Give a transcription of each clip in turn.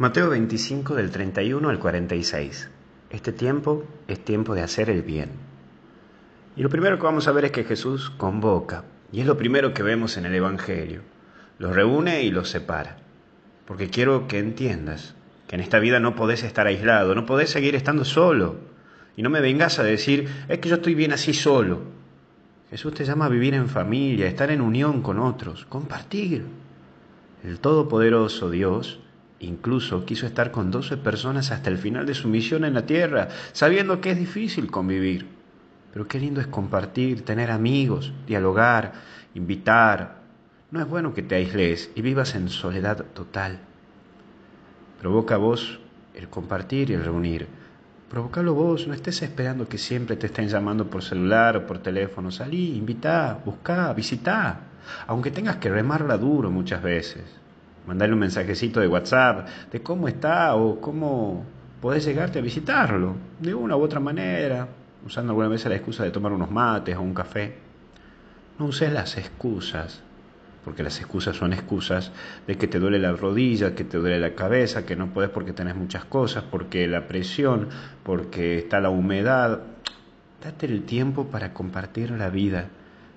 Mateo 25 del 31 al 46. Este tiempo es tiempo de hacer el bien. Y lo primero que vamos a ver es que Jesús convoca, y es lo primero que vemos en el Evangelio. Los reúne y los separa. Porque quiero que entiendas que en esta vida no podés estar aislado, no podés seguir estando solo. Y no me vengas a decir, es que yo estoy bien así solo. Jesús te llama a vivir en familia, estar en unión con otros, compartir. El Todopoderoso Dios Incluso quiso estar con doce personas hasta el final de su misión en la tierra, sabiendo que es difícil convivir. Pero qué lindo es compartir, tener amigos, dialogar, invitar. No es bueno que te aísles y vivas en soledad total. Provoca vos el compartir y el reunir. Provocalo vos, no estés esperando que siempre te estén llamando por celular o por teléfono. Salí, invitá, buscá, visitá, aunque tengas que remarla duro muchas veces mandarle un mensajecito de WhatsApp de cómo está o cómo podés llegarte a visitarlo, de una u otra manera, usando alguna vez la excusa de tomar unos mates o un café. No uses las excusas, porque las excusas son excusas de que te duele la rodilla, que te duele la cabeza, que no podés porque tenés muchas cosas, porque la presión, porque está la humedad. Date el tiempo para compartir la vida.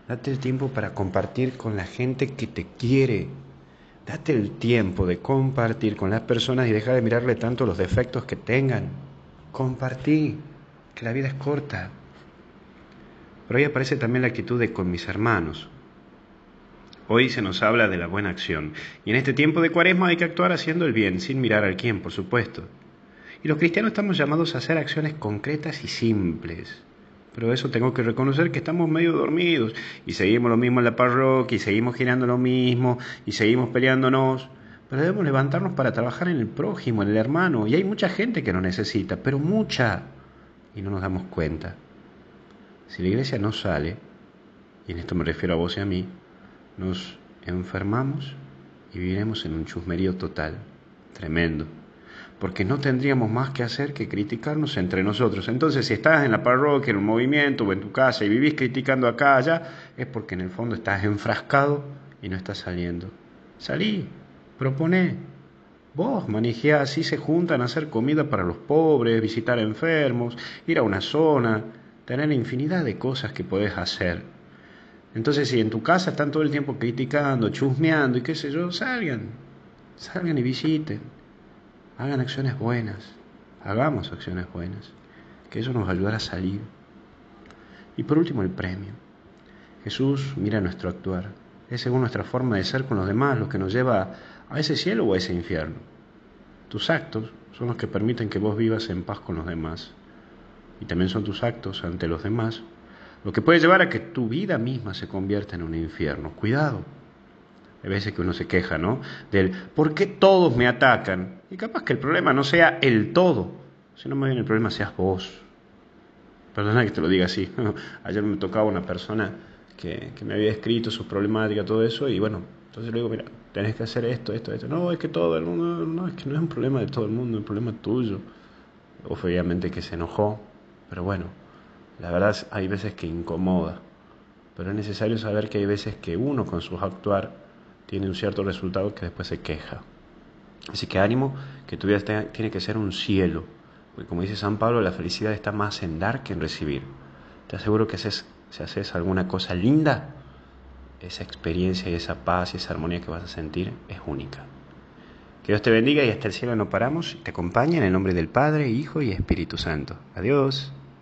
Date el tiempo para compartir con la gente que te quiere, Date el tiempo de compartir con las personas y deja de mirarle tanto los defectos que tengan. Compartí, que la vida es corta. Pero ahí aparece también la actitud de con mis hermanos. Hoy se nos habla de la buena acción. Y en este tiempo de cuaresma hay que actuar haciendo el bien, sin mirar al quién, por supuesto. Y los cristianos estamos llamados a hacer acciones concretas y simples. Pero eso tengo que reconocer que estamos medio dormidos y seguimos lo mismo en la parroquia y seguimos girando lo mismo y seguimos peleándonos. Pero debemos levantarnos para trabajar en el prójimo, en el hermano. Y hay mucha gente que nos necesita, pero mucha. Y no nos damos cuenta. Si la iglesia no sale, y en esto me refiero a vos y a mí, nos enfermamos y viviremos en un chusmerío total, tremendo porque no tendríamos más que hacer que criticarnos entre nosotros. Entonces, si estás en la parroquia, en un movimiento o en tu casa y vivís criticando acá, allá, es porque en el fondo estás enfrascado y no estás saliendo. Salí, proponé. Vos manejá, así se juntan a hacer comida para los pobres, visitar enfermos, ir a una zona, tener infinidad de cosas que podés hacer. Entonces, si en tu casa están todo el tiempo criticando, chusmeando y qué sé yo, salgan, salgan y visiten Hagan acciones buenas, hagamos acciones buenas, que eso nos ayudará a salir. Y por último, el premio. Jesús mira nuestro actuar, es según nuestra forma de ser con los demás lo que nos lleva a ese cielo o a ese infierno. Tus actos son los que permiten que vos vivas en paz con los demás. Y también son tus actos ante los demás lo que puede llevar a que tu vida misma se convierta en un infierno. Cuidado. Hay veces que uno se queja, ¿no? Del ¿por qué todos me atacan? Y capaz que el problema no sea el todo, sino más bien el problema seas vos. Perdona que te lo diga así. Ayer me tocaba una persona que, me había escrito sus problemáticas, todo eso, y bueno, entonces le digo, mira, tenés que hacer esto, esto, esto. No, es que todo el mundo, no, es que no es un problema de todo el mundo, es un problema tuyo. Obviamente que se enojó, pero bueno, la verdad hay veces que incomoda. Pero es necesario saber que hay veces que uno con su actuar tiene un cierto resultado que después se queja. Así que ánimo, que tu vida tiene que ser un cielo. Porque como dice San Pablo, la felicidad está más en dar que en recibir. Te aseguro que si haces alguna cosa linda, esa experiencia y esa paz y esa armonía que vas a sentir es única. Que Dios te bendiga y hasta el cielo no paramos. Te acompaña en el nombre del Padre, Hijo y Espíritu Santo. Adiós.